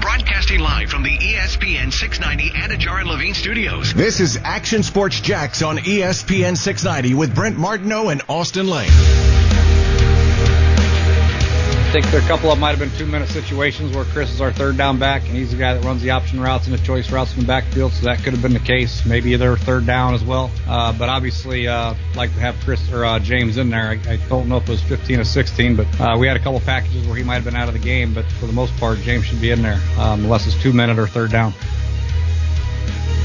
Broadcasting live from the ESPN 690 Anajar and Levine studios. This is Action Sports Jax on ESPN 690 with Brent Martineau and Austin Lane think there are a couple of might have been two minute situations where Chris is our third down back and he's the guy that runs the option routes and the choice routes in the backfield, so that could have been the case. Maybe they're third down as well. Uh, but obviously, uh, like to have Chris or uh, James in there. I, I, don't know if it was 15 or 16, but uh, we had a couple packages where he might have been out of the game. But for the most part, James should be in there um, unless it's two minute or third down.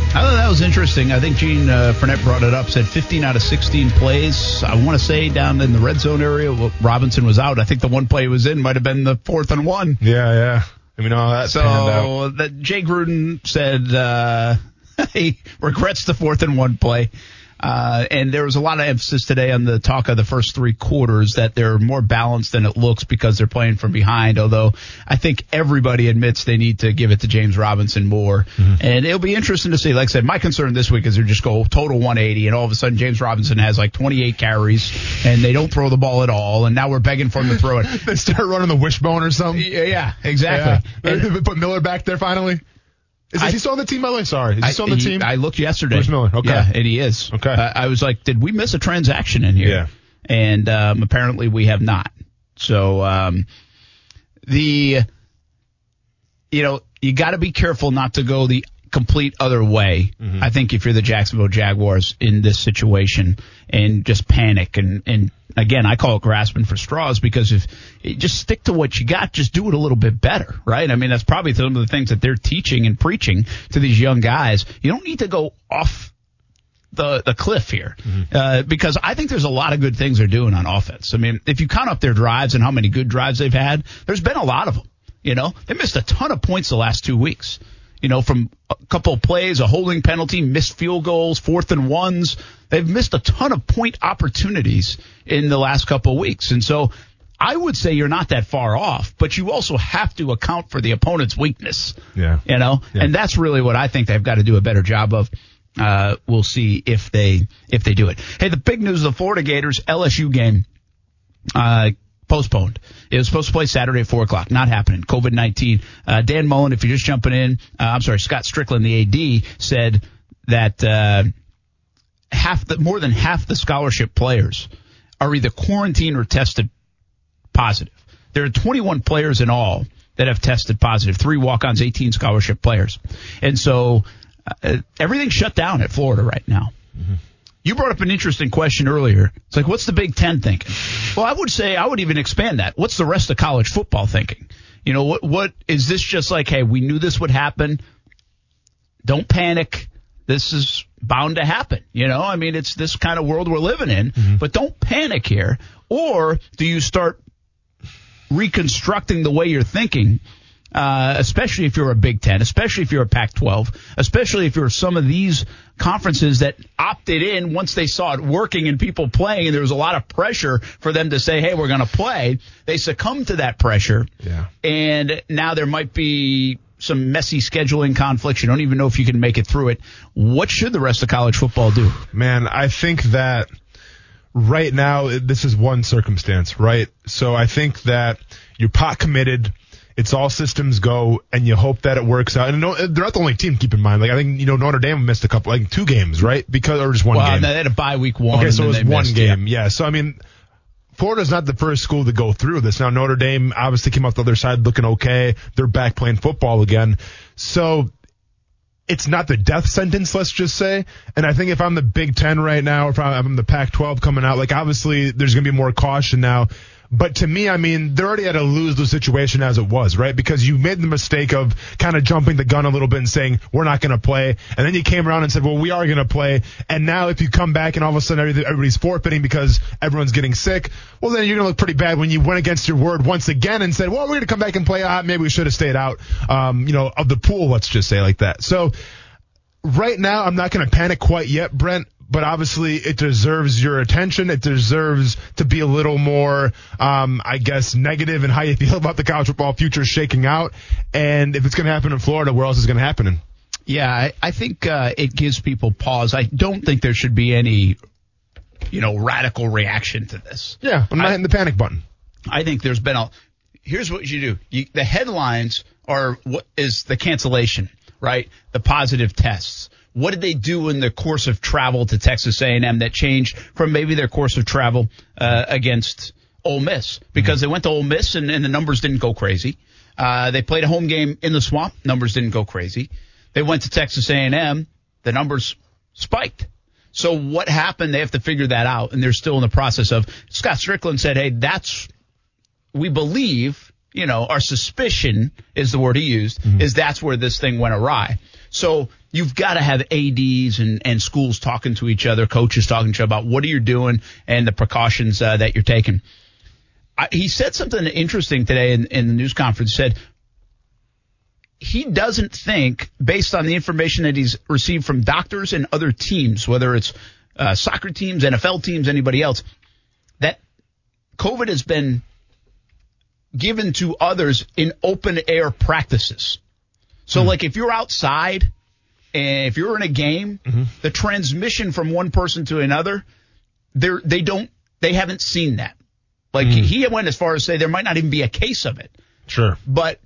I thought that was interesting. I think Gene uh, Frenette brought it up. Said 15 out of 16 plays. I want to say down in the red zone area, Robinson was out. I think the one play he was in might have been the fourth and one. Yeah, yeah. I mean, all that. So that Jay Gruden said uh, he regrets the fourth and one play. Uh, and there was a lot of emphasis today on the talk of the first three quarters that they're more balanced than it looks because they're playing from behind. Although I think everybody admits they need to give it to James Robinson more. Mm-hmm. And it'll be interesting to see. Like I said, my concern this week is they just go total 180 and all of a sudden James Robinson has like 28 carries and they don't throw the ball at all. And now we're begging for him to throw it. they start running the wishbone or something. Yeah, yeah exactly. Yeah. And, put Miller back there finally. Is, I, he still on the team, by the way? Sorry. Is he still on the he, team? I looked yesterday. Bruce Miller. Okay. Yeah, and he is. Okay. Uh, I was like, did we miss a transaction in here? Yeah. And um, apparently we have not. So um, the, you know, you got to be careful not to go the complete other way. Mm-hmm. I think if you're the Jacksonville Jaguars in this situation and just panic and, and again, I call it grasping for straws because if just stick to what you got, just do it a little bit better, right? I mean, that's probably some of the things that they're teaching and preaching to these young guys. You don't need to go off the the cliff here mm-hmm. uh, because I think there's a lot of good things they're doing on offense. I mean, if you count up their drives and how many good drives they've had, there's been a lot of them. You know, they missed a ton of points the last two weeks you know, from a couple of plays, a holding penalty, missed field goals, fourth and ones. They've missed a ton of point opportunities in the last couple of weeks. And so I would say you're not that far off, but you also have to account for the opponent's weakness. Yeah. You know, yeah. and that's really what I think they've got to do a better job of. Uh, we'll see if they, if they do it. Hey, the big news of the Florida Gators LSU game, uh, postponed. It was supposed to play Saturday at four o'clock. Not happening. COVID nineteen. Uh, Dan Mullen, if you're just jumping in, uh, I'm sorry, Scott Stricklin, the AD, said that uh, half the more than half the scholarship players are either quarantined or tested positive. There are 21 players in all that have tested positive. Three walk-ons, 18 scholarship players, and so uh, everything's shut down at Florida right now. Mm-hmm. You brought up an interesting question earlier. It's like, what's the Big Ten thinking? Well, I would say I would even expand that. What's the rest of college football thinking? You know, what what is this just like? Hey, we knew this would happen. Don't panic. This is bound to happen. You know, I mean, it's this kind of world we're living in. Mm-hmm. But don't panic here. Or do you start reconstructing the way you're thinking uh, especially if you're a Big Ten, especially if you're a Pac-12, especially if you're some of these conferences that opted in once they saw it working and people playing, and there was a lot of pressure for them to say, "Hey, we're going to play." They succumbed to that pressure, yeah. and now there might be some messy scheduling conflicts. You don't even know if you can make it through it. What should the rest of college football do? Man, I think that right now this is one circumstance, right? So I think that you're pot committed it's all systems go, and you hope that it works out. And no, they're not the only team. Keep in mind, like I think you know Notre Dame missed a couple, like two games, right? Because or just one well, game. They had a bye week one. Okay, so it was one missed, game. Yeah. yeah. So I mean, Florida's not the first school to go through this. Now Notre Dame obviously came off the other side looking okay. They're back playing football again. So it's not the death sentence, let's just say. And I think if I'm the Big Ten right now, if I'm the Pac-12 coming out, like obviously there's going to be more caution now. But to me, I mean, they're already at a lose lose situation as it was, right? Because you made the mistake of kind of jumping the gun a little bit and saying, we're not going to play. And then you came around and said, well, we are going to play. And now if you come back and all of a sudden everybody's forfeiting because everyone's getting sick, well, then you're going to look pretty bad when you went against your word once again and said, well, we're going to come back and play. Ah, maybe we should have stayed out, um, you know, of the pool, let's just say like that. So right now, I'm not going to panic quite yet, Brent but obviously it deserves your attention. It deserves to be a little more, um, I guess, negative in how you feel about the college football future shaking out. And if it's going to happen in Florida, where else is it going to happen in? Yeah, I, I think uh, it gives people pause. I don't think there should be any, you know, radical reaction to this. Yeah, I'm not I, hitting the panic button. I think there's been a. Here's what you do. You, the headlines are what is the cancellation, right? The positive tests what did they do in the course of travel to Texas A&M that changed from maybe their course of travel uh, against Ole Miss? Because they went to Ole Miss and, and the numbers didn't go crazy. Uh, they played a home game in the swamp. Numbers didn't go crazy. They went to Texas A&M. The numbers spiked. So what happened? They have to figure that out, and they're still in the process of. Scott Stricklin said, "Hey, that's we believe." You know, our suspicion is the word he used, mm-hmm. is that's where this thing went awry. So you've got to have ADs and, and schools talking to each other, coaches talking to each other about what are you doing and the precautions uh, that you're taking. I, he said something interesting today in, in the news conference. Said he doesn't think, based on the information that he's received from doctors and other teams, whether it's uh, soccer teams, NFL teams, anybody else, that COVID has been given to others in open air practices. So, mm like, if you're outside if you're in a game, mm-hmm. the transmission from one person to another, they're, they don't, they haven't seen that. Like, mm he went as far as say there might not even be a case of it. Sure. But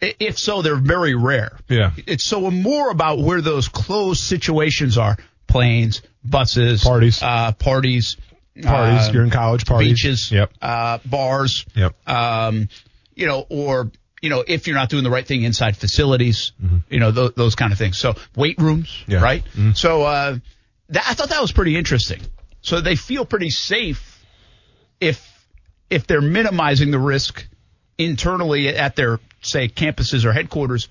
if so, they're very rare. Yeah. It's so more about where those closed situations are planes, buses, parties, uh, parties, parties. Uh, You're in college parties, beaches, yep. uh, bars, yep. Um, you know, or you know, if you're not doing the right thing inside facilities, mm-hmm. you know, th- those kind of things. So weight rooms, yeah. right? Mm-hmm. So, uh, that, I thought that was pretty interesting. So they feel pretty safe if, if they're minimizing the risk internally at their, say, campuses or headquarters.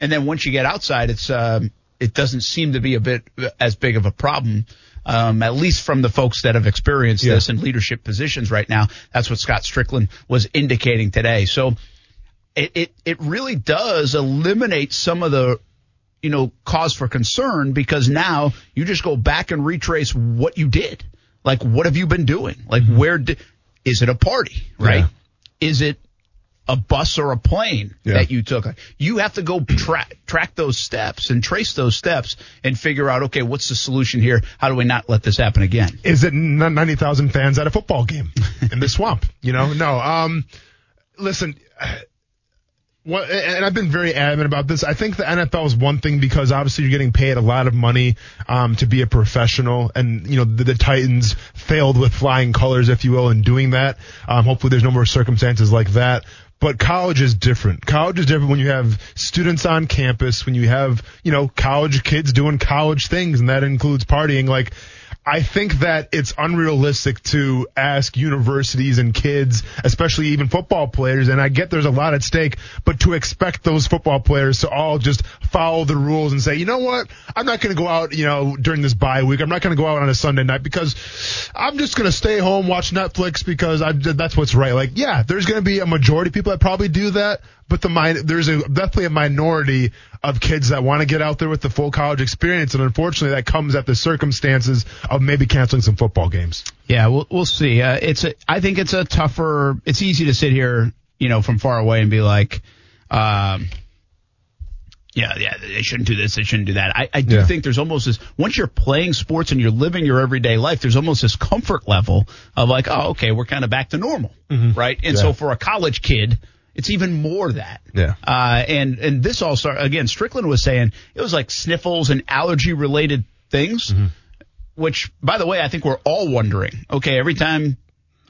And then once you get outside, it's, um, it doesn't seem to be a bit as big of a problem. Um, at least from the folks that have experienced yeah. this in leadership positions right now. That's what Scott Stricklin was indicating today. So it, it, it really does eliminate some of the you know cause for concern because now you just go back and retrace what you did. Like what have you been doing? Like mm-hmm. where did is it a party, right? Yeah. Is it a bus or a plane yeah. that you took. You have to go track track those steps and trace those steps and figure out okay, what's the solution here? How do we not let this happen again? Is it ninety thousand fans at a football game in the swamp? You know, no. Um, listen, and I've been very adamant about this. I think the NFL is one thing because obviously you're getting paid a lot of money um, to be a professional, and you know the, the, Titans failed with flying colors, if you will, in doing that. Um, hopefully, there's no more circumstances like that. But college is different. College is different when you have students on campus, when you have you know college kids doing college things, and that includes partying. Like I think that it's unrealistic to ask universities and kids, especially even football players, and I get there's a lot at stake, but to expect those football players to all just follow the rules and say, you know what, I'm not going to go out, you know, during this bye week. I'm not going to go out on a Sunday night because I'm just going to stay home, watch Netflix because I, that's what's right. Like, yeah, there's going to be a majority of people that probably do that, but the min- there's a, definitely a minority of kids that want to get out there with the full college experience, and unfortunately, that comes at the circumstances of maybe canceling some football games. Yeah, we'll we'll see. Uh, it's a, I think it's a tougher. It's easy to sit here, you know, from far away and be like, um, yeah, yeah, they shouldn't do this, they shouldn't do that. I, I do yeah. think there's almost this once you're playing sports and you're living your everyday life, there's almost this comfort level of like, oh, okay, we're kind of back to normal, mm-hmm. right? And yeah. so for a college kid it's even more that. Yeah. Uh, and, and this all started, again, Stricklin was saying it was like sniffles and allergy related things, mm-hmm. which, by the way, I think we're all wondering. Okay, every time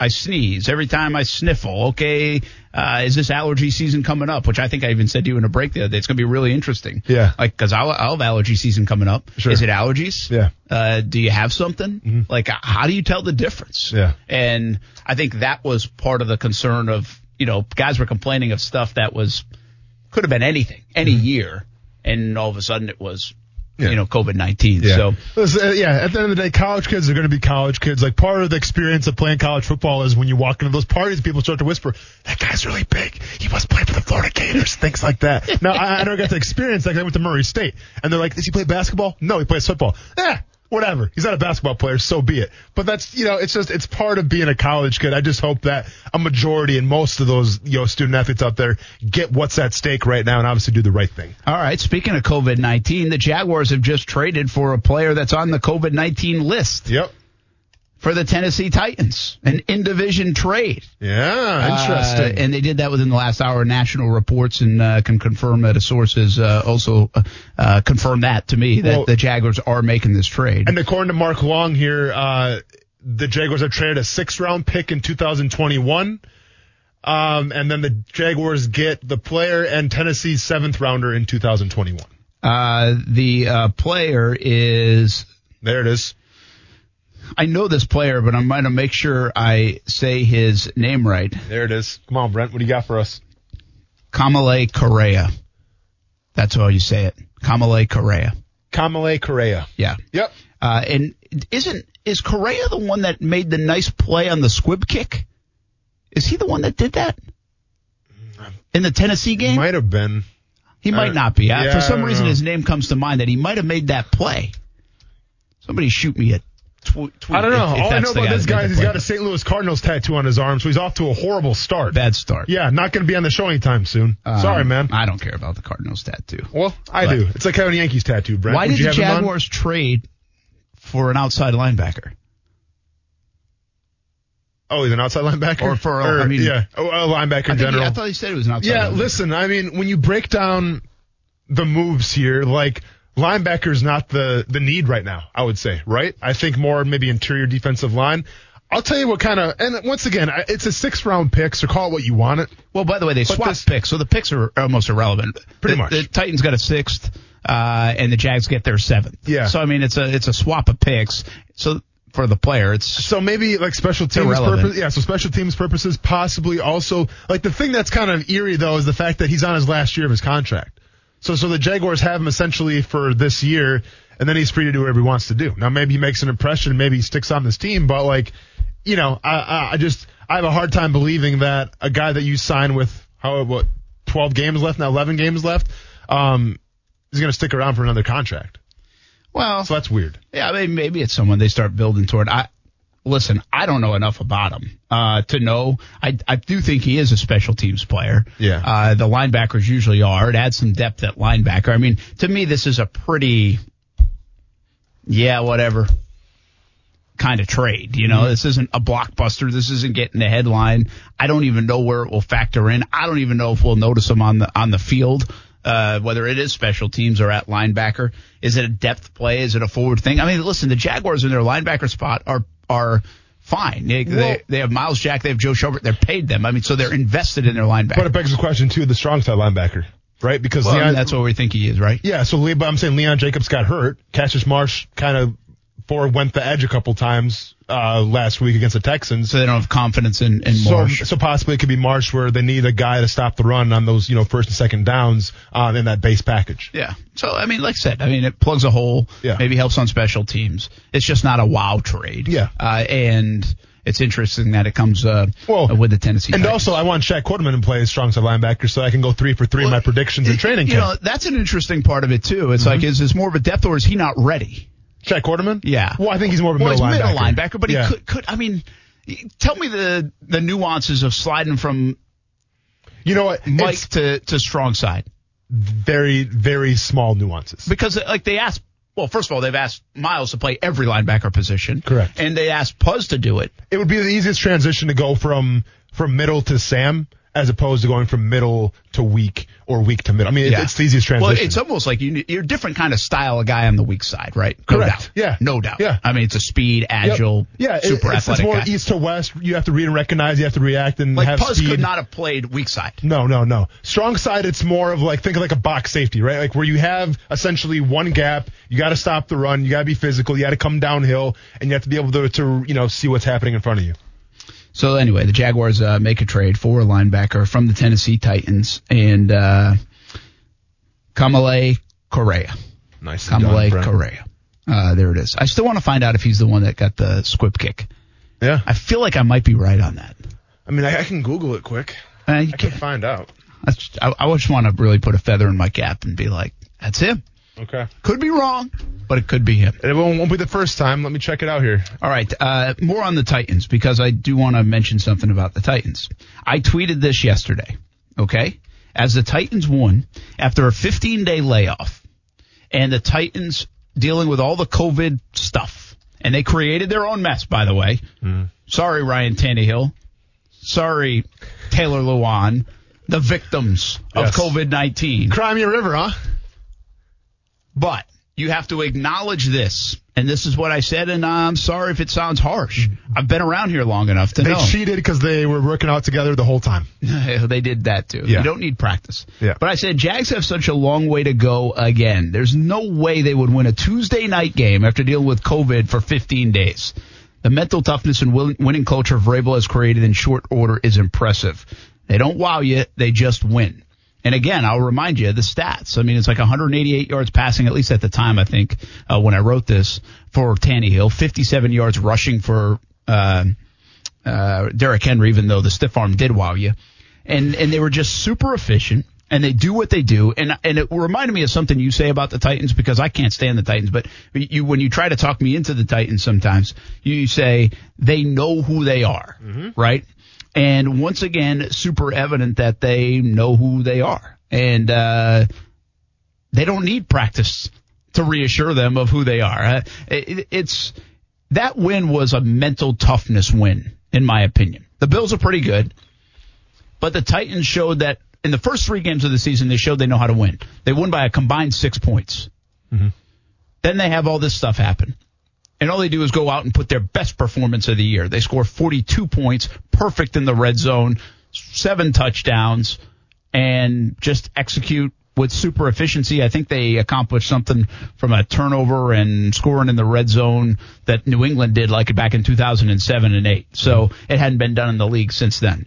I sneeze. Every time I sniffle. Okay, uh, is this allergy season coming up? Which I think I even said to you in a break the other day. It's going to be really interesting. Yeah. Like, cause I'll, I'll have allergy season coming up. Sure. Is it allergies? Yeah. Uh, do you have something? Like, how do you tell the difference? Yeah. And I think that was part of the concern of, you know, guys were complaining of stuff that was, could have been anything, any year. And all of a sudden it was, Yeah. you know, COVID-19. Yeah. So, Listen, uh, yeah, at the end of the day, college kids are going to be college kids. Like part of the experience of playing college football is when you walk into those parties, people start to whisper, "That guy's really big. He must play for the Florida Gators." Things like that. now, I, I never got to experience like I went to Murray State, and they're like, "Does he play basketball?" No, he plays football. Eh, whatever. He's not a basketball player, so be it. But that's you know, it's just it's part of being a college kid. I just hope that a majority and most of those you know student athletes out there get what's at stake right now, and obviously do the right thing. all right. Speaking of COVID-19, the Jaguars have just traded for a player that's on the COVID-19 list Yep. For the Tennessee Titans, an in-division trade. Yeah, interesting. Uh, and they did that within the last hour. National reports and uh, can confirm that a source has uh, also uh, uh, confirmed that to me that Well- the Jaguars are making this trade. And according to Mark Long here, uh, the Jaguars have traded a six round pick in 2021. Um, and then the Jaguars get the player and Tennessee's seventh rounder in 2021. Uh, the uh, player is. There it is. I know this player, but I'm going to make sure I say his name right. There it is. Come on, Brent. What do you got for us? Kamalei Correa. That's how you say it. Kamalei Correa. Kamalei Correa. Yeah. Yep. Uh, and isn't is Correa the one that made the nice play on the squib kick? Is he the one that did that in the Tennessee game? Might have been. he might uh, not be. Yeah, For some reason, know. his name comes to mind that he might have made that play. Somebody shoot me a tw- tweet. I don't know. if- if All I know about this guy is he's got a St. Louis Cardinals tattoo on his arm, so he's off to a horrible start. bad start. Yeah, not going to be on the show anytime soon. Um, Sorry, man. I don't care about the Cardinals tattoo. Well, I But- do. It's like having a Yankees tattoo, Brent. Why Would did you the have him on? Jaguars trade for an outside linebacker? Oh, he's an outside linebacker? Or for, I mean- yeah, a linebacker in think he- general. I thought he said it was an outside. Yeah, linebacker. listen, I mean, when you break down the moves here, like linebacker's not the the need right now, I would say, right? I think more maybe interior defensive line. I'll tell you what kind of, and once again, it's a six round pick, so call it what you want it. Well, by the way, they swapped this- picks, so the picks are almost irrelevant. Pretty The- much. The Titans got a sixth, uh, and the Jags get their seventh. Yeah. So I mean, it's a it's a swap of picks. So for the player, it's So maybe like special teams purpose, yeah. So special teams purposes, possibly also like the thing that's kind of eerie though is the fact that he's on his last year of his contract. So so the Jaguars have him essentially for this year, and then he's free to do whatever he wants to do. Now maybe he makes an impression, maybe he sticks on this team, but like, you know, I I, just I have a hard time believing that a guy that you sign with how what twelve games left now, eleven games left, um, is going to stick around for another contract. well, So that's weird. yeah, I mean, maybe it's someone they start building toward. I listen, I don't know enough about him uh, to know. I I do think he is a special teams player. Yeah. Uh, the linebackers usually are. It adds some depth at linebacker. I mean, to me, this is a pretty, yeah, whatever kind of trade. You know, this isn't a blockbuster. This isn't getting the headline. I don't even know where it will factor in. I don't even know if we'll notice him on the on the field. Uh, whether it is special teams or at linebacker, is it a depth play? Is it a forward thing? I mean, listen, the Jaguars in their linebacker spot are are fine. They, Well- they, they have Myles Jack, they have Joe Schobert, they're paid them. I mean, so they're invested in their linebacker. But it begs the question too: the strong side linebacker, right? Because well, Leon, that's what we think he is, right? Yeah, so but I'm saying Leon Jacobs got hurt. Cassius Marsh kind of forward went the edge a couple times uh, last week against the Texans. So they don't have confidence in, in So, Marsh. so possibly it could be Marsh where they need a guy to stop the run on those, you know, first and second downs um, in that base package. Yeah. So I mean, like I said, I mean it plugs a hole. Yeah. Maybe helps on special teams. It's just not a wow trade. Yeah. Uh, and it's interesting that it comes uh, Well, with the Tennessee. And Titans. also, I want Shaq Quarterman to play as strong side linebacker so I can go three for three in my predictions in training you camp. Mm-hmm. know, that's an interesting part of it too. It's like, is this more of a depth or is he not ready? Shaq Quarterman? Yeah. Well, I think he's more of a Well, he's middle middle linebacker. linebacker, but Yeah. he could, could. I mean, tell me the the nuances of sliding from You know what? Mike It's to to strong side very, very small nuances. because uh, like they asked. Well, first of all, they've asked Myles to play every linebacker position. Correct. And they asked Poz to do it. it would be the easiest transition to go from from middle to Sam as opposed to going from middle to weak or weak to middle. I mean, Yeah. it's the easiest transition. Well, it's almost like you, you're a different kind of style of guy on the weak side, right? No Correct. doubt. Yeah. No doubt. Yeah. I mean, it's a speed, Yep. agile, yeah, super it's, it's athletic more guy. east to west. You have to read and recognize. You have to react and like have Poz speed. could not have played weak side. No, no, no. Strong side, it's more of like think of like a box safety, right? Like where you have essentially one gap. You got to stop the run. You got to be physical. You got to come downhill, and you have to be able to, to you know see what's happening in front of you. So anyway, the Jaguars uh, make a trade for a linebacker from the Tennessee Titans and uh, Kamalei Correa. Nice. Kamalei Correa. Uh, there it is. I still want to find out if he's the one that got the squib kick. Yeah. I feel like I might be right on that. I mean, I, I can Google it quick. Uh, you I can can't- find out. I, just- I, I just want to really put a feather in my cap and be like, that's him. Okay. Could be wrong, but it could be him. It won't, won't be the first time. Let me check it out here. All right, uh, more on the Titans because I do want to mention something about the Titans. I tweeted this yesterday, okay? As the Titans won after a 15 day layoff and the Titans dealing with all the COVID stuff and they created their own mess, by the way. Sorry, Ryan Tannehill. Sorry, Taylor Lewan, the victims of Yes. COVID-19. Crimea River, huh? But you have to acknowledge this. And this is what I said, and I'm sorry if it sounds harsh. I've been around here long enough to They know. They cheated because they were working out together the whole time. they did that too. Yeah. You don't need practice. Yeah. But I said Jags have such a long way to go again. There's no way they would win a Tuesday night game after dealing with COVID for 15 days. The mental toughness and winning culture Vrabel has created in short order is impressive. They don't wow you, they just win. And again, I'll remind you the stats. I mean, it's like 188 yards passing, at least at the time, I think, uh, when I wrote this for Tannehill, 57 yards rushing for, uh, uh, Derrick Henry, even though the stiff arm did wow you. And, and they were just super efficient and they do what they do. And, and it reminded me of something you say about the Titans because I can't stand the Titans, but you, when you try to talk me into the Titans sometimes, you say they know who they are, right? And once again, super evident that they know who they are. And, uh, they don't need practice to reassure them of who they are. Uh, it, it's that win was a mental toughness win, in my opinion. The Bills are pretty good, but the Titans showed that in the first three games of the season, they showed they know how to win. They won by a combined six points. Then they have all this stuff happen. And all they do is go out and put their best performance of the year. They score 42 points, perfect in the red zone, seven touchdowns, and just execute with super efficiency. I think they accomplished something from a turnover and scoring in the red zone that New England did like back in 2007 and 8. So it hadn't been done in the league since then.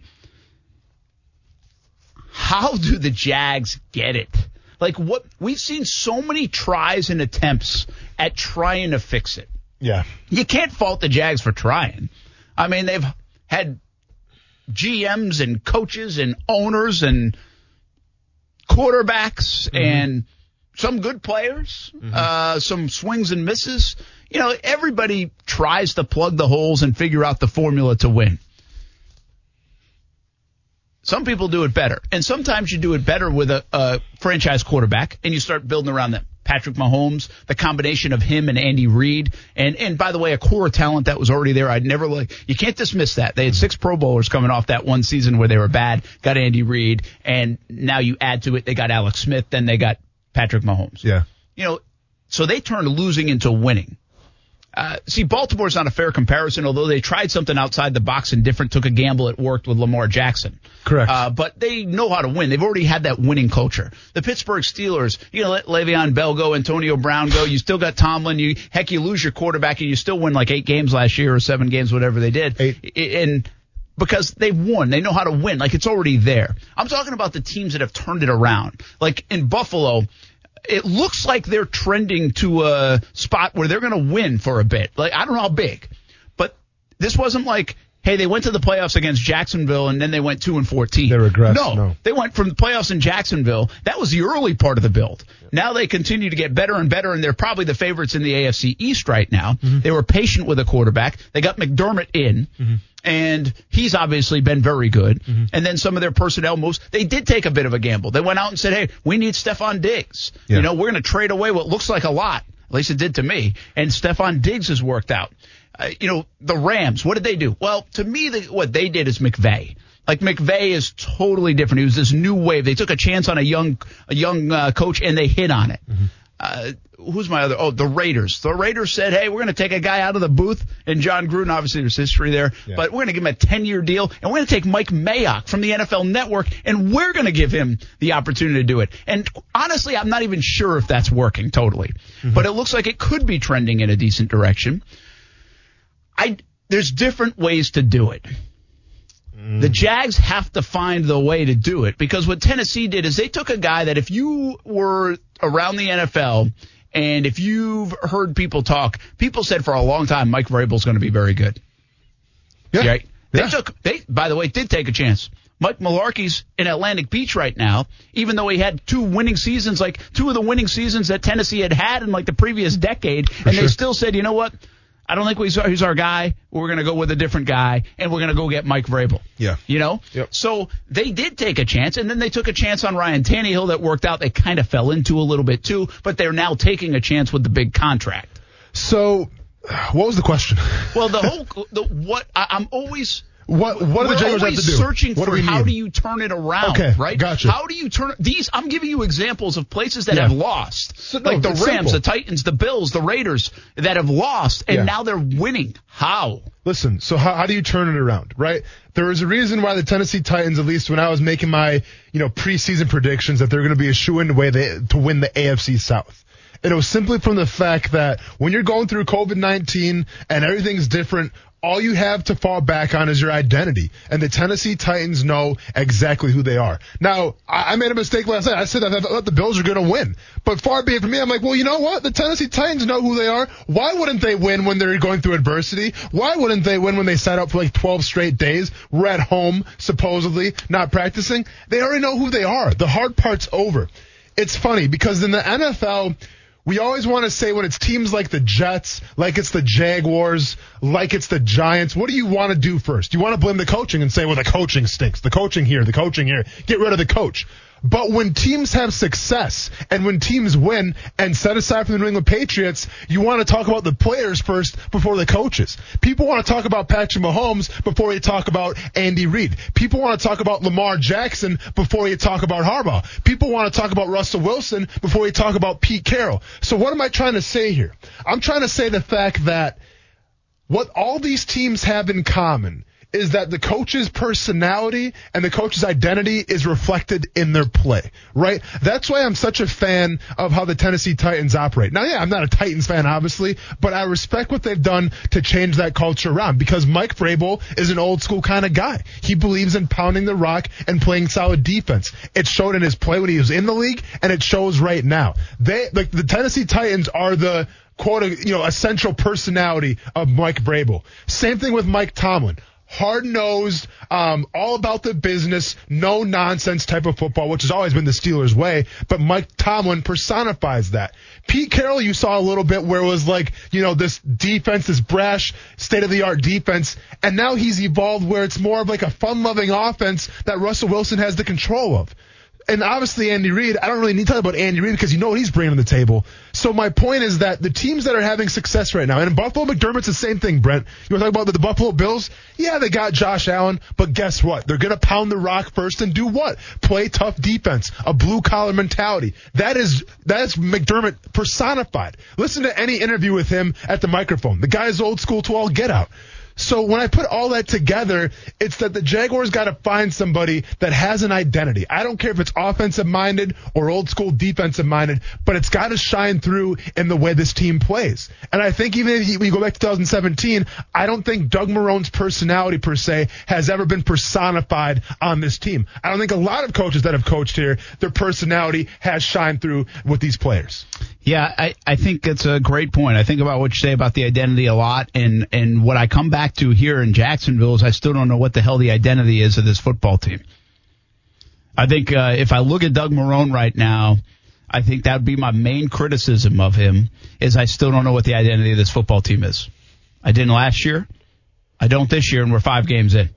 How do the Jags get it? Like what we've seen so many tries and attempts at trying to fix it. Yeah. You can't fault the Jags for trying. I mean, they've had GMs and coaches and owners and quarterbacks and some good players, uh, some swings and misses. You know, everybody tries to plug the holes and figure out the formula to win. Some people do it better, and sometimes you do it better with a, a franchise quarterback, and you start building around them. Patrick Mahomes, the combination of him and Andy Reid, and and by the way, a core talent that was already there. I'd never like you can't dismiss that. They had six Pro Bowlers coming off that one season where they were bad. Got Andy Reid, and now you add to it, they got Alex Smith, then they got Patrick Mahomes. Yeah. You know, so they turned losing into winning. Uh, see, Baltimore's not a fair comparison, although they tried something outside the box and different, took a gamble, it worked with Lamar Jackson. Correct. Uh, but they know how to win. They've already had that winning culture. The Pittsburgh Steelers, you know, let Le'Veon Bell go, Antonio Brown go. You still got Tomlin. You heck, you lose your quarterback and you still win like eight games last year or seven games, whatever they did. Eight. And because they've won, they know how to win. Like it's already there. I'm talking about the teams that have turned it around. Like in Buffalo, it looks like they're trending to a spot where they're going to win for a bit. Like I don't know how big, but this wasn't like, hey, they went to the playoffs against Jacksonville and then they went two and fourteen. They regressed, No, no. they went from the playoffs in Jacksonville. That was the early part of the build. Now they continue to get better and better, and they're probably the favorites in the AFC East right now. Mm-hmm. They were patient with a quarterback. They got McDermott in. Mm-hmm. And he's obviously been very good. And then some of their personnel moves, they did take a bit of a gamble. They went out and said, hey, we need Stefon Diggs. Yeah. You know, we're going to trade away what looks like a lot. At least it did to me. And Stefon Diggs has worked out. Uh, you know, the Rams, what did they do? Well, to me, the, what they did is McVay. Like McVay is totally different. He was this new wave. They took a chance on a young a young uh, coach and they hit on it. Mm-hmm. Uh, who's my other? Oh, the Raiders. The Raiders said, "Hey, we're going to take a guy out of the booth." And Jon Gruden, obviously, there's history there, Yeah. but we're going to give him a 10 year deal, and we're going to take Mike Mayock from the NFL Network, and we're going to give him the opportunity to do it. And honestly, I'm not even sure if that's working totally, but it looks like it could be trending in a decent direction. I there's different ways to do it. The Jags have to find the way to do it because what Tennessee did is they took a guy that if you were around the NFL and if you've heard people talk, people said for a long time Mike Vrabel's going to be very good. Yeah. Right? They Yeah. took they by the way did take a chance. Mike Mularkey's in Atlantic Beach right now, even though he had two winning seasons, like two of the winning seasons that Tennessee had had in like the previous decade, and they still said, you know what? I don't think he's, he's our guy. We're going to go with a different guy, and we're going to go get Mike Vrabel. Yeah. You know? Yep. So they did take a chance, and then they took a chance on Ryan Tannehill that worked out. They kind of fell into a little bit too, but they're now taking a chance with the big contract. So, what was the question? Well, the whole, the, what, I, I'm always, What What do the we're Jaguars have to do? searching what for do how do you turn it around, Okay, right? gotcha. How do you turn these? I'm giving you examples of places that Yeah. have lost, So, no, like the Rams, simple. the Titans, the Bills, the Raiders that have lost, and Yeah. now they're winning. How? Listen, so how, how do you turn it around, right? There is a reason why the Tennessee Titans, at least when I was making my, you know, preseason predictions, that they're going to be a shoe in way they, to win the AFC South. And it was simply from the fact that when you're going through COVID-19 and everything's different, all you have to fall back on is your identity. And the Tennessee Titans know exactly who they are. Now, I, made a mistake last night. I said that I thought the Bills are going to win. But far be it from me, I'm like, well, you know what? The Tennessee Titans know who they are. Why wouldn't they win when they're going through adversity? Why wouldn't they win when they sat out for like 12 straight days? We're at home, supposedly, not practicing. They already know who they are. The hard part's over. It's funny because in the NFL, we always want to say when it's teams like the Jets, like it's the Jaguars, like it's the Giants, what do you want to do first? You want to blame the coaching and say, well, the coaching stinks. The coaching here, the coaching here. Get rid of the coach. But when teams have success and when teams win and set aside from the New England Patriots, you want to talk about the players first before the coaches. People want to talk about Patrick Mahomes before you talk about Andy Reid. People want to talk about Lamar Jackson before you talk about Harbaugh. People want to talk about Russell Wilson before you talk about Pete Carroll. So what am I trying to say here? I'm trying to say the fact that what all these teams have in common is that the coach's personality and the coach's identity is reflected in their play, right? That's why I'm such a fan of how the Tennessee Titans operate. Now, yeah, I'm not a Titans fan, obviously, but I respect what they've done to change that culture around because Mike Vrabel is an old school kind of guy. He believes in pounding the rock and playing solid defense. It showed in his play when he was in the league and it shows right now. They, like the Tennessee Titans are the quote, you know, essential personality of Mike Vrabel. Same thing with Mike Tomlin. Hard nosed, um, all about the business, no nonsense type of football, which has always been the Steelers' way. But Mike Tomlin personifies that. Pete Carroll, you saw a little bit where it was like, you know, this defense, this brash, state of the art defense. And now he's evolved where it's more of like a fun loving offense that Russell Wilson has the control of and obviously Andy Reid, I don't really need to talk about Andy Reid because you know what he's bringing to the table. So my point is that the teams that are having success right now, and Buffalo McDermott's the same thing, Brent. You want to talk about the, the Buffalo Bills? Yeah, they got Josh Allen, but guess what? They're going to pound the rock first and do what? Play tough defense, a blue collar mentality. That is, that is McDermott personified. Listen to any interview with him at the microphone. The guy's old school to all get out. So when I put all that together, it's that the Jaguars got to find somebody that has an identity. I don't care if it's offensive minded or old school defensive minded, but it's got to shine through in the way this team plays. And I think even if we go back to 2017, I don't think Doug Marrone's personality per se has ever been personified on this team. I don't think a lot of coaches that have coached here, their personality has shined through with these players. Yeah, I, I think it's a great point. I think about what you say about the identity a lot, and, and what I come back to here in Jacksonville is I still don't know what the hell the identity is of this football team. I think uh, if I look at Doug Marrone right now, I think that would be my main criticism of him is I still don't know what the identity of this football team is. I didn't last year. I don't this year, and we're five games in.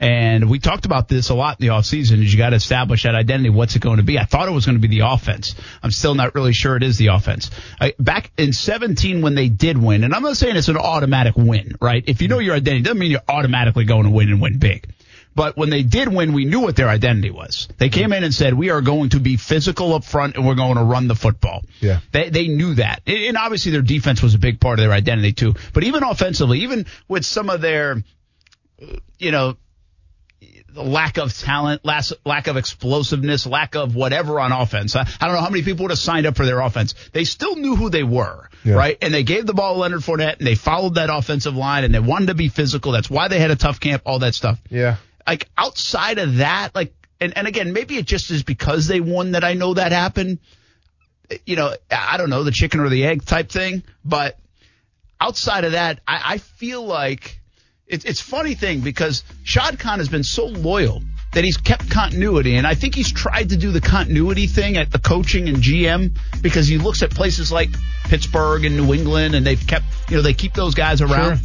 And we talked about this a lot in the offseason is you got to establish that identity. What's it going to be? I thought it was going to be the offense. I'm still not really sure it is the offense. I, back in 17 when they did win, and I'm not saying it's an automatic win, right? If you know your identity, it doesn't mean you're automatically going to win and win big. But when they did win, we knew what their identity was. They came in and said, "We are going to be physical up front, and we're going to run the football." Yeah. they they knew that, and obviously their defense was a big part of their identity too. But even offensively, even with some of their, uh, you know, lack of talent, lack, lack of explosiveness, lack of whatever on offense. I, I don't know how many people would have signed up for their offense. They still knew who they were, Yeah. right? And they gave the ball to Leonard Fournette, and they followed that offensive line, and they wanted to be physical. That's why they had a tough camp, all that stuff Yeah. like outside of that, like, and, and again, maybe it just is because they won that I know that happened. You know, I don't know, the chicken or the egg type thing. But outside of that, I, I feel like it's it's funny thing because Shad Khan has been so loyal that he's kept continuity. And I think he's tried to do the continuity thing at the coaching and GM because he looks at places like Pittsburgh and New England and they've kept, you know, they keep those guys around.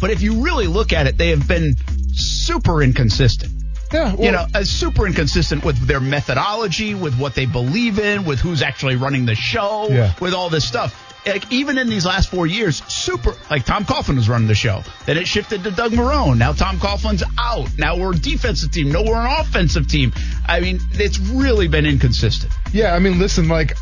But if you really look at it, they have been super inconsistent. Yeah. you know, uh, super inconsistent with their methodology, with what they believe in, with who's actually running the show, Yeah. with all this stuff. Like even in these last four years, super like Tom Coughlin was running the show. Then it shifted to Doug Marrone. Now Tom Coughlin's out. Now we're a defensive team. No, we're an offensive team. I mean, it's really been inconsistent. Yeah, I mean, listen, like,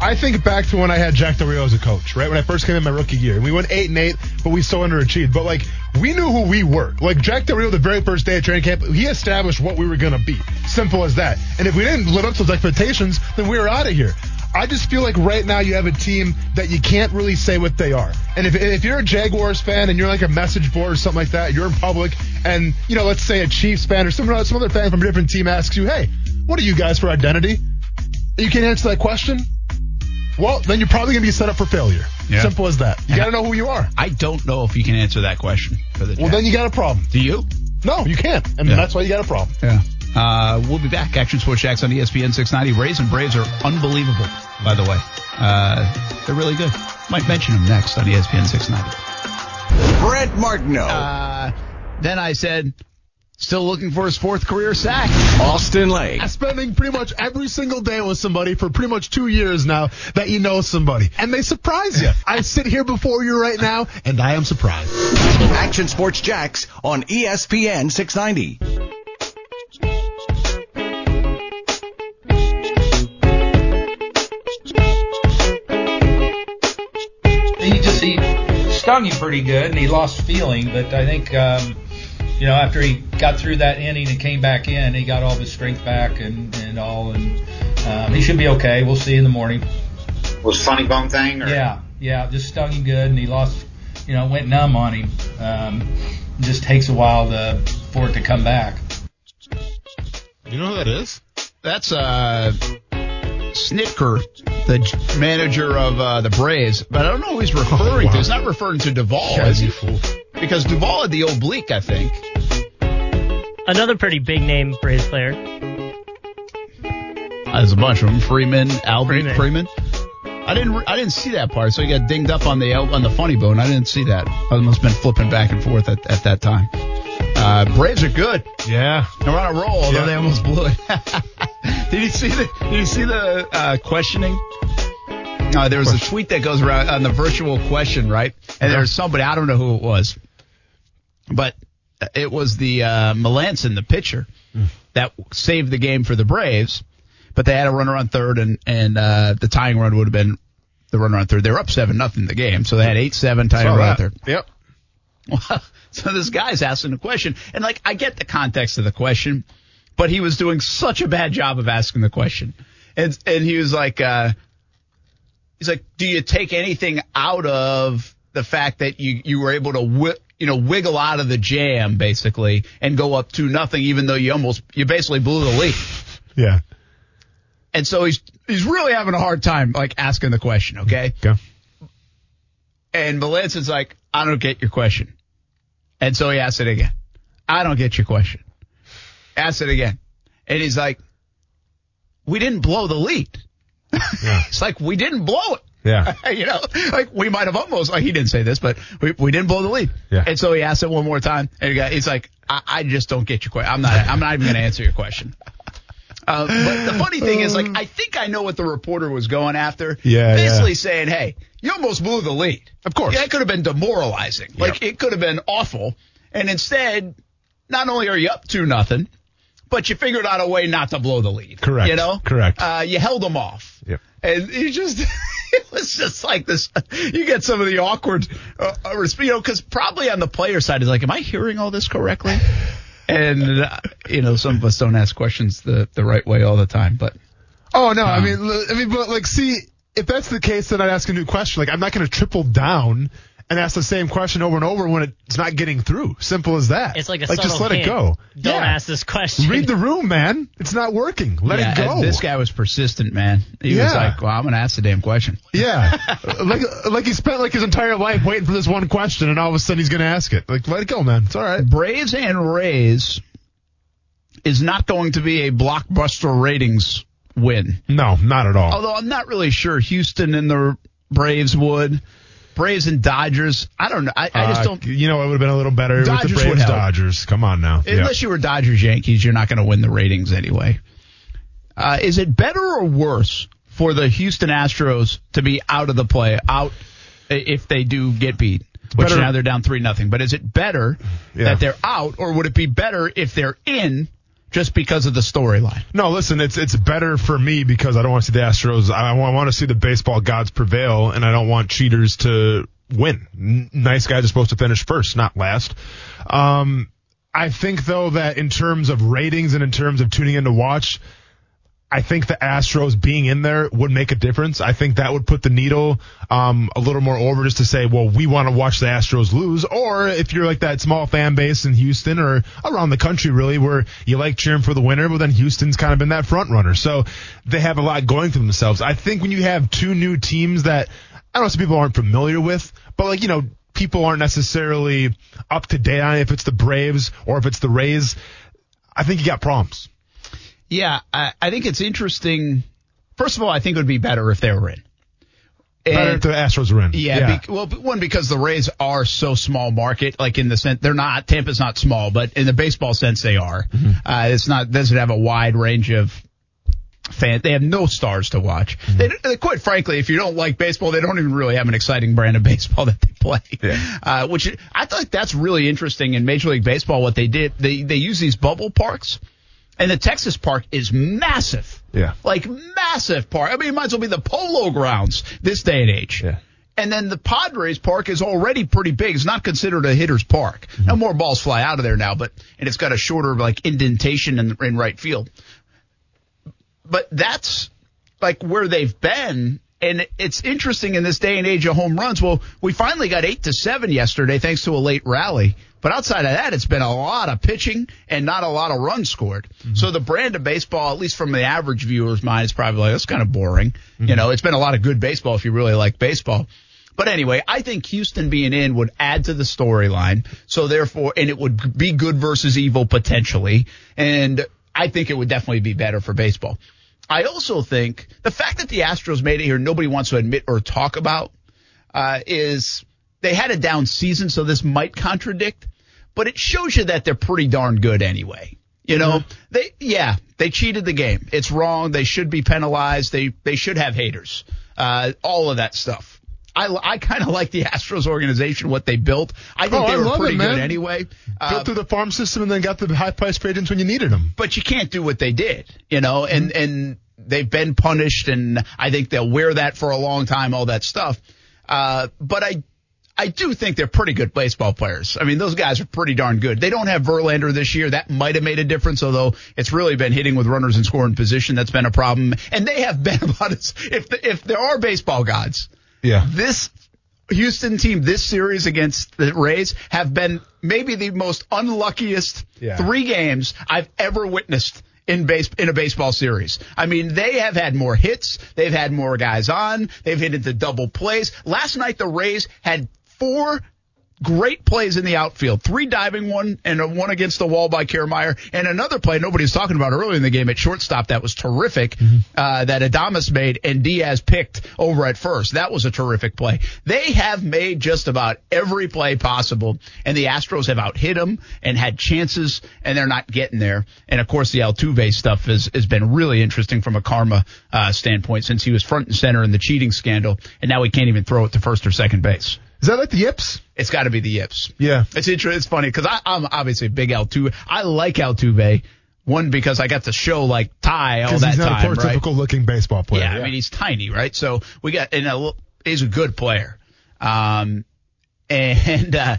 I think back to when I had Jack Del Rio as a coach, right? When I first came in my rookie year. We went 8 and 8, but we still underachieved. But, like, we knew who we were. Like, Jack Del Rio, the very first day of training camp, he established what we were going to be. Simple as that. And if we didn't live up to those expectations, then we were out of here. I just feel like right now you have a team that you can't really say what they are. And if, if you're a Jaguars fan and you're like a message board or something like that, you're in public, and, you know, let's say a Chiefs fan or some, some other fan from a different team asks you, hey, what are you guys for identity? you can't answer that question, well, then you're probably going to be set up for failure. Yeah. Simple as that. You got to know who you are. I don't know if you can answer that question for the. Well, then you got a problem. do you? No, you can't. And Yeah. that's why you got a problem. Yeah. Uh, we'll be back. Action Sports Jax on ESPN 690. Rays and Braves are unbelievable, by the way. Uh, they're really good. Might mention them next on ESPN 690. Brent Martineau. Uh, then I said, still looking for his fourth career sack. Austin Lane. Spending pretty much every single day with somebody for pretty much two years now that you know somebody. And they surprise you. I sit here before you right now, and I am surprised. Action Sports Jax on ESPN 690. Stung him pretty good and he lost feeling but i think um you know after he got through that inning and came back in he got all of his strength back and and all and um, he should be okay we'll see in the morning was funny bone thing? Or? yeah yeah just stung him good and he lost you know went numb on him um it just takes a while to for it to come back You know who that is? That's uh, Snitker, the manager of uh, the Braves. But I don't know who he's referring wow. to. He's not referring to Duvall, is he? fool. Because Duvall had the oblique, I think. Another pretty big name Braves player. Uh, There's a bunch of them. Freeman, Albert Freeman. Freeman. I didn't. I didn't see that part, so he got dinged up on the on the funny bone. I didn't see that. I must have been flipping back and forth at, at that time. Uh, Braves are good. Yeah. They're on a roll, although Yeah. they almost blew it. did you see the Did you see the uh, questioning? Uh, there was a tweet that goes around on the virtual question, right? And there was somebody I don't know who it was, but it was the uh, Melancon, the pitcher, that saved the game for the Braves. But they had a runner on third, and and uh, the tying run would have been the runner on third. They were up seven nothing in the game, so they had eight seven tying Saw run on that. third. Yep. So this guy's asking a question, and like I get the context of the question, but he was doing such a bad job of asking the question, and and he was like, uh, he's like, do you take anything out of the fact that you you were able to wi- you know wiggle out of the jam basically and go up to nothing, even though you almost you basically blew the lead, Yeah. and so he's he's really having a hard time like asking the question, okay? Go. And Melancon's like, I don't get your question. And so he asked it again. I don't get your question. Ask it again. And he's like, we didn't blow the lead. Yeah. It's like, we didn't blow it. Yeah. you know, like we might have almost, like he didn't say this, but we, we didn't blow the lead. Yeah. And so he asked it one more time and he got, he's like, I, I just don't get your question. I'm not, I'm not even going to answer your question. Uh, but the funny thing is, like, I think I know what the reporter was going after. Yeah, Basically yeah. saying, hey, you almost blew the lead. Of course. Yeah, That could have been demoralizing. Like, it could have been awful. And instead, not only are you up to nothing, but you figured out a way not to blow the lead. Correct. You know? Correct. Uh, you held them off. Yep. And you just, it was just like this. You get some of the awkward, uh, uh, you know, because probably on the player side is like, am I hearing all this correctly? And uh, you know, some of us don't ask questions the the right way all the time, but Oh no, I Um, mean, I mean, but like, see, if that's the case, then I'd ask a new question. Like, I'm not going to triple down and ask the same question over and over when it's not getting through. Simple as that. It's like a like just subtle let it go. Don't Yeah. ask this question. Read the room, man. It's not working. Let yeah, it go. This guy was persistent, man. He was like, well, I'm going to ask the damn question. Yeah, like like he spent like his entire life waiting for this one question, and all of a sudden he's going to ask it. Like, let it go, man. It's all right. Braves and Rays is not going to be a blockbuster ratings win. No, not at all. Although I'm not really sure Houston and the Braves would. Braves and Dodgers. I don't know. I, I just Uh, don't. You know, it would have been a little better Dodgers with the Braves. Dodgers. Come on now. Yeah. Unless you were Dodgers Yankees, you're not going to win the ratings anyway. Uh, is it better or worse for the Houston Astros to be out of the play, out if they do get beat? Which Better- now they're down three nothing. But is it better Yeah. that they're out, or would it be better if they're in just because of the storyline? No, listen, it's it's better for me because I don't want to see the Astros. I I want to see the baseball gods prevail, and I don't want cheaters to win. N- nice guys are supposed to finish first, not last. Um, I think though that in terms of ratings and in terms of tuning in to watch, I think the Astros being in there would make a difference. I think that would put the needle um, a little more over just to say, well, we want to watch the Astros lose. Or if you're like that small fan base in Houston or around the country, really, where you like cheering for the winner, but then Houston's kind of been that front runner. So they have a lot going for themselves. I think when you have two new teams that I don't know, some people aren't familiar with, but like, you know, people aren't necessarily up to date on if it's the Braves or if it's the Rays, I think you got problems. Yeah, I, I think it's interesting. First of all, I think it would be better if they were in. Better if the Astros are in. Yeah, Be, well, one because the Rays are so small market, like in the sense they're not. Tampa's not small, but in the baseball sense, they are. Uh, it's not doesn't have a wide range of fan. They have no stars to watch. They, they- quite frankly, if you don't like baseball, they don't even really have an exciting brand of baseball that they play. Yeah. Uh, which I thought that's really interesting in Major League Baseball. What they did, they they use these bubble parks. And the Texas park is massive. Yeah. Like massive park. I mean, it might as well be the polo grounds this day and age. Yeah. And then the Padres park is already pretty big. It's not considered a hitter's park. Mm-hmm. No more balls fly out of there now, but, and it's got a shorter like indentation in, in right field. But that's like where they've been. And it's interesting in this day and age of home runs. Well, we finally got eight to seven yesterday thanks to a late rally. But outside of that, it's been a lot of pitching and not a lot of runs scored. So the brand of baseball, at least from the average viewer's mind, is probably like, that's kind of boring. You know, it's been a lot of good baseball if you really like baseball. But anyway, I think Houston being in would add to the storyline. So therefore, and it would be good versus evil potentially. And I think it would definitely be better for baseball. I also think the fact that the Astros made it here, nobody wants to admit or talk about, uh, is they had a down season, so this might contradict, but it shows you that they're pretty darn good anyway. You know, they, yeah, they cheated the game. It's wrong. They should be penalized. They, they should have haters. Uh, all of that stuff. I, I kind of like the Astros organization, what they built. I think Oh, they were pretty it, good anyway. Uh, Built through the farm system and then got the high priced ins when you needed them. but you can't do what they did, you know, and, and they've been punished and I think they'll wear that for a long time, all that stuff. Uh, but I, I do think they're pretty good baseball players. I mean, those guys are pretty darn good. They don't have Verlander this year. That might have made a difference, although it's really been hitting with runners in scoring position. That's been a problem. And they have been about as, if, the, if there are baseball gods, Yeah. this Houston team this series against the Rays have been maybe the most unluckiest Yeah. three games I've ever witnessed in base in a baseball series. I mean, they have had more hits, they've had more guys on, they've hit into double plays. Last night the Rays had four great plays in the outfield. Three diving one and a one against the wall by Kiermaier and another play nobody was talking about earlier in the game at shortstop that was terrific, uh, that Adames made and Diaz picked over at first. That was a terrific play. They have made just about every play possible and the Astros have out hit them and had chances and they're not getting there. And of course the Altuve stuff has, has been really interesting from a karma, uh, standpoint since he was front and center in the cheating scandal and now he can't even throw it to first or second base. Is that like the Yips? it's got to be the Yips. Yeah. It's inter- It's funny because I'm obviously a big Altuve. I like Altuve. One because I got to show like Ty all that he's not time, a right? prototypical looking baseball player. Yeah, I mean he's tiny, right? So we got and uh, he's a good player. Um, and uh,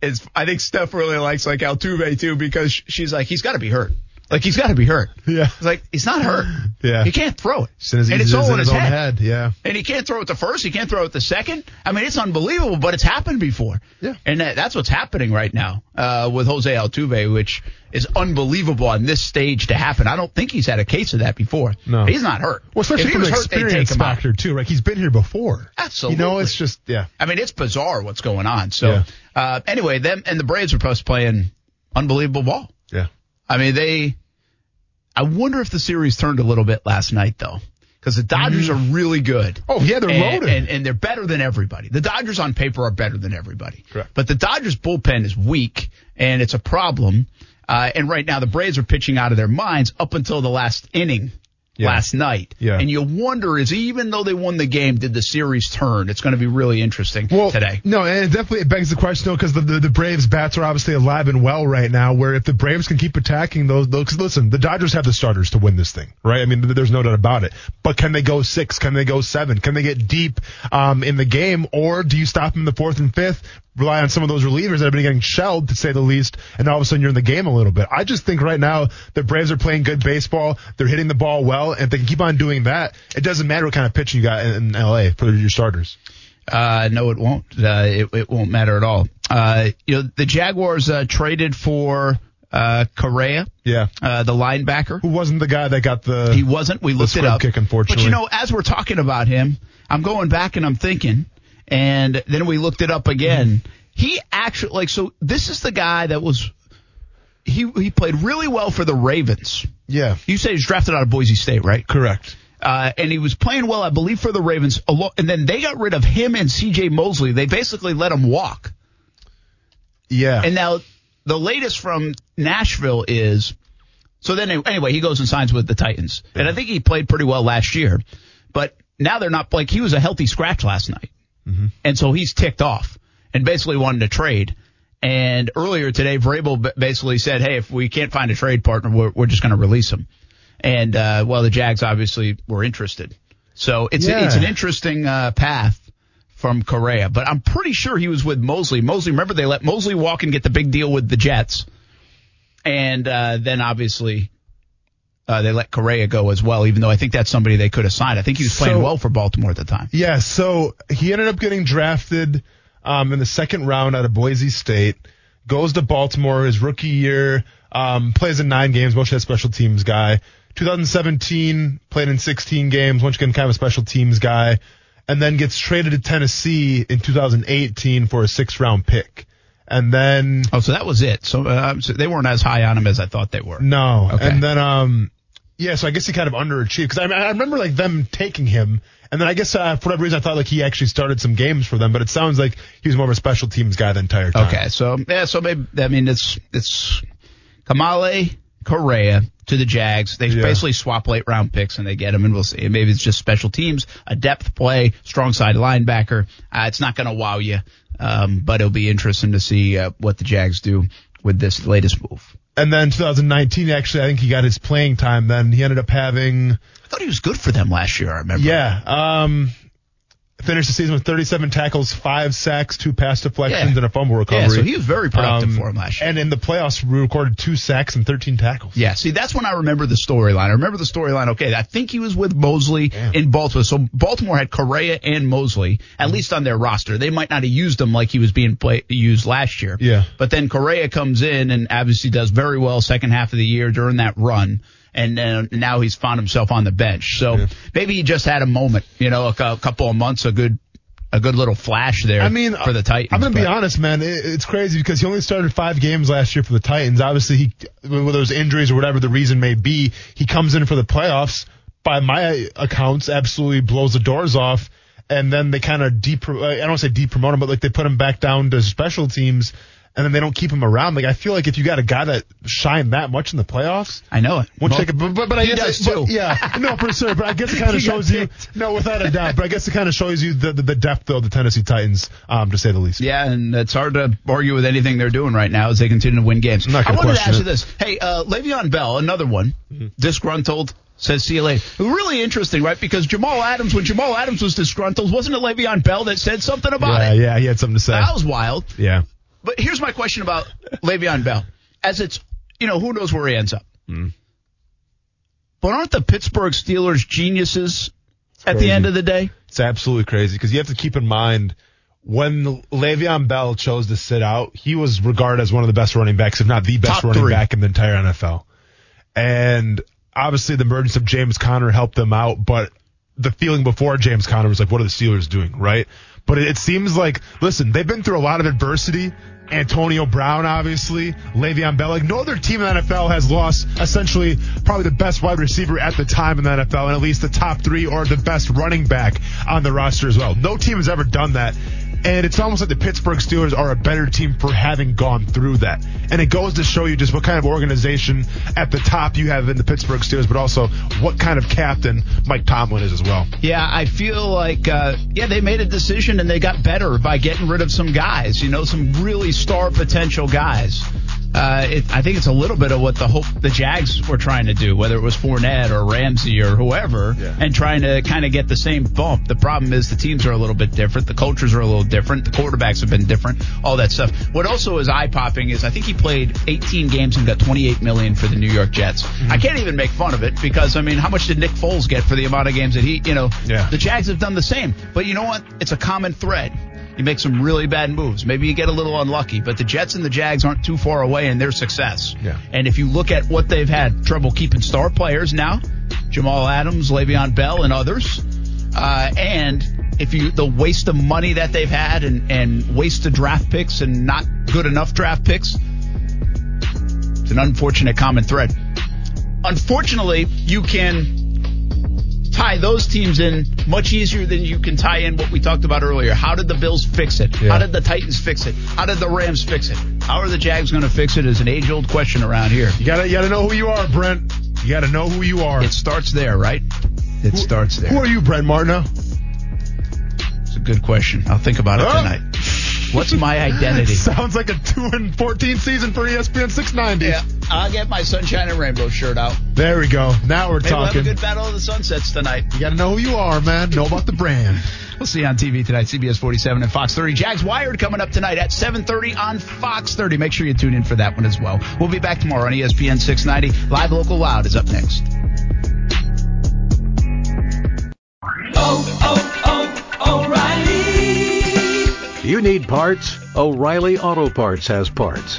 it's I think Steph really likes like Altuve too because she's like he's got to be hurt. Like he's got to be hurt. Yeah. It's like he's not hurt. Yeah. He can't throw it. As as and he's it's all in his own head. head. Yeah. And he can't throw it the first. He can't throw it the second. I mean, it's unbelievable, but it's happened before. Yeah. And that, that's what's happening right now uh, with Jose Altuve, which is unbelievable on this stage to happen. I don't think he's had a case of that before. No. He's not hurt. Well, especially if from hurt, experience him factor too. Like he's been here before. Absolutely. You know, it's just yeah. I mean, it's bizarre what's going on. So, Yeah. uh, anyway, them and the Braves are supposed to playing unbelievable ball. Yeah. I mean, they. I wonder if the series turned a little bit last night though, because the Dodgers are really good. Oh yeah, they're and, loaded. and, and they're better than everybody. The Dodgers on paper are better than everybody. Correct. But the Dodgers bullpen is weak, and it's a problem. Uh, and right now, the Braves are pitching out of their minds up until the last inning Yeah. last night. Yeah. And you wonder is even though they won the game, did the series turn? It's going to be really interesting well, today. No, and it definitely it begs the question though, because the, the the Braves bats are obviously alive and well right now. Where if the Braves can keep attacking those, those listen, the Dodgers have the starters to win this thing, right? I mean, there's no doubt about it. But can they go six? Can they go seven? Can they get deep um, in the game, or do you stop them in the fourth and fifth? Rely on some of those relievers that have been getting shelled, to say the least, and all of a sudden you're in the game a little bit. I just think right now the Braves are playing good baseball. They're hitting the ball well, and if they can keep on doing that, it doesn't matter what kind of pitch you got in, in LA for your starters. Uh, no, it won't. Uh, it, it won't matter at all. Uh, you know, the Jaguars uh, traded for uh, Correa, Yeah. uh, the linebacker. Who wasn't the guy that got the He wasn't. We looked it up. kick, unfortunately. But you know, as we're talking about him, I'm going back and I'm thinking, and then we looked it up again. He actually like so. This is the guy that was. He he played really well for the Ravens. Yeah, You say he's drafted out of Boise State, right? correct. Uh, and he was playing well, I believe, for the Ravens. And then they got rid of him and C.J. Mosley. They basically let him walk. Yeah. And now the latest from Nashville is so then anyway, he goes and signs with the Titans. And I think he played pretty well last year. But now they're not like he was a healthy scratch last night. And so he's ticked off and basically wanted to trade. And earlier today, Vrabel basically said, "Hey, if we can't find a trade partner, we're, we're just going to release him." And uh, well, the Jags obviously were interested. So it's Yeah. it's an interesting uh, path from Correa, but I'm pretty sure he was with Mosley. Mosley, remember they let Mosley walk and get the big deal with the Jets, and uh, then obviously uh, they let Correa go as well. Even though I think that's somebody they could have signed. I think he was playing So- well for Baltimore at the time. Yeah, so he ended up getting drafted um, in the second round out of Boise State. Goes to Baltimore his rookie year. Um, plays in nine games, mostly a special teams guy. 2017 played in 16 games, once again kind of a special teams guy, and then gets traded to Tennessee in 2018 for a six round pick. And then Oh, so that was it. So, uh, so they weren't as high on him as I thought they were. No. Okay. And then, um, yeah, so I guess he kind of underachieved because I, I remember like them taking him, and then I guess uh, for whatever reason I thought like he actually started some games for them, but it sounds like he was more of a special teams guy the entire time. Okay, so yeah, so maybe I mean it's it's Kamalei Correa to the Jags. They Yeah. basically swap late round picks and they get him, and we'll see. Maybe it's just special teams, a depth play, strong side linebacker. Uh, it's not going to wow you, um, but it'll be interesting to see uh, what the Jags do with this latest move. And then 2019, actually, I think he got his playing time. Then he ended up having, I thought he was good for them last year. I remember. yeah, um, finished the season with 37 tackles, five sacks, two pass deflections, Yeah. and a fumble recovery. Yeah, so he was very productive Um, for him last year. And in the playoffs, we recorded two sacks and 13 tackles. Yeah, see, that's when I remember the storyline. I remember the storyline. Okay, I think he was with Mosley Damn. in Baltimore. So Baltimore had Correa and Mosley, at least on their roster. They might not have used him like he was being play, used last year. Yeah. But then Correa comes in and obviously does very well second half of the year during that run. And then now he's found himself on the bench. So maybe he just had a moment, you know, a, cou- couple of months, a good, a good little flash there. I mean, for the Titans. I'm gonna be honest, man. It, it's crazy because he only started five games last year for the Titans. Obviously, he whether it was injuries or whatever the reason may be, he comes in for the playoffs. By my accounts, absolutely blows the doors off, and then they kind of deep. I don't want to say depromote him, but like they put him back down to special teams. And then they don't keep him around. Like I feel like if you got a guy that shined that much in the playoffs, I know it. Well, take it, but, but, but I guess it- but- too. yeah, no, for sure. But I guess it kind of shows you, no, without a doubt. But I guess it kind of shows you the, the, the depth of the Tennessee Titans, um, to say the least. Yeah, and it's hard to argue with anything they're doing right now as they continue to win games. Gonna wanted to ask you it. this. Hey, uh, Le'Veon Bell, another one, disgruntled, says see you later. Really interesting, right? Because Jamal Adams, when Jamal Adams was disgruntled, wasn't it Le'Veon Bell that said something about Yeah, it? yeah, he had something to say. That was wild. yeah. But here's my question about Le'Veon Bell. As it's, you know, who knows where he ends up. Hmm. But aren't the Pittsburgh Steelers geniuses at the end of the day? It's absolutely crazy because you have to keep in mind when Le'Veon Bell chose to sit out, he was regarded as one of the best running backs, if not the best Top running three. back in the entire NFL. And obviously the emergence of James Conner helped them out, but the feeling before James Conner was like, what are the Steelers doing, right? But it, seems like, listen, they've been through a lot of adversity. Antonio Brown, obviously, Le'Veon Bell. Like no other team in the NFL has lost essentially probably the best wide receiver at the time in the NFL, and at least the top three or the best running back on the roster as well. No team has ever done that. And it's almost like the Pittsburgh Steelers are a better team for having gone through that. And it goes to show you just what kind of organization at the top you have in the Pittsburgh Steelers, but also what kind of captain Mike Tomlin is as well. Yeah, I feel like uh, yeah they made a decision and they got better by getting rid of some guys. You know, some really star potential guys. Uh, it, I think it's a little bit of what the hope the Jags were trying to do, whether it was Fournette or Ramsey or whoever, and trying to kind of get the same bump. The problem is the teams are a little bit different, the cultures are a little different, the quarterbacks have been different, all that stuff. What also is eye popping is I think he played 18 games and got 28 million for the New York Jets. I can't even make fun of it because I mean, how much did Nick Foles get for the amount of games that he, you know, Yeah. the Jags have done the same. But you know what? It's a common thread. You make some really bad moves. Maybe you get a little unlucky, but the Jets and the Jags aren't too far away in their success. Yeah. And if you look at what they've had trouble keeping star players now, Jamal Adams, Le'Veon Bell, and others, uh, and if you the waste of money that they've had and and waste of draft picks and not good enough draft picks, it's an unfortunate common thread. Unfortunately, you can tie those teams in much easier than you can tie in what we talked about earlier. How did the Bills fix it? Yeah. How did the Titans fix it? How did the Rams fix it? How are the Jags going to fix it? Is an age old question around here. You gotta, you gotta know who you are, Brent. You gotta know who you are. It starts there, right? It starts there. Who are you, Brent Martineau? It's a good question. I'll think about it tonight. What's my identity? Sounds like a 2 and 14 season for ESPN 690. Yeah, I'll get my sunshine and rainbow shirt out. There we go. Now we're Maybe we'll have a talking. good battle of the sunsets tonight. You gotta know who you are, man. Know about the brand. We'll see you on TV tonight, CBS 47 and Fox 30. Jags Wired coming up tonight at 7:30 on Fox 30. Make sure you tune in for that one as well. We'll be back tomorrow on ESPN 690. Live Local Loud is up next. Oh, oh, oh, O'Reilly. You need parts? O'Reilly Auto Parts has parts.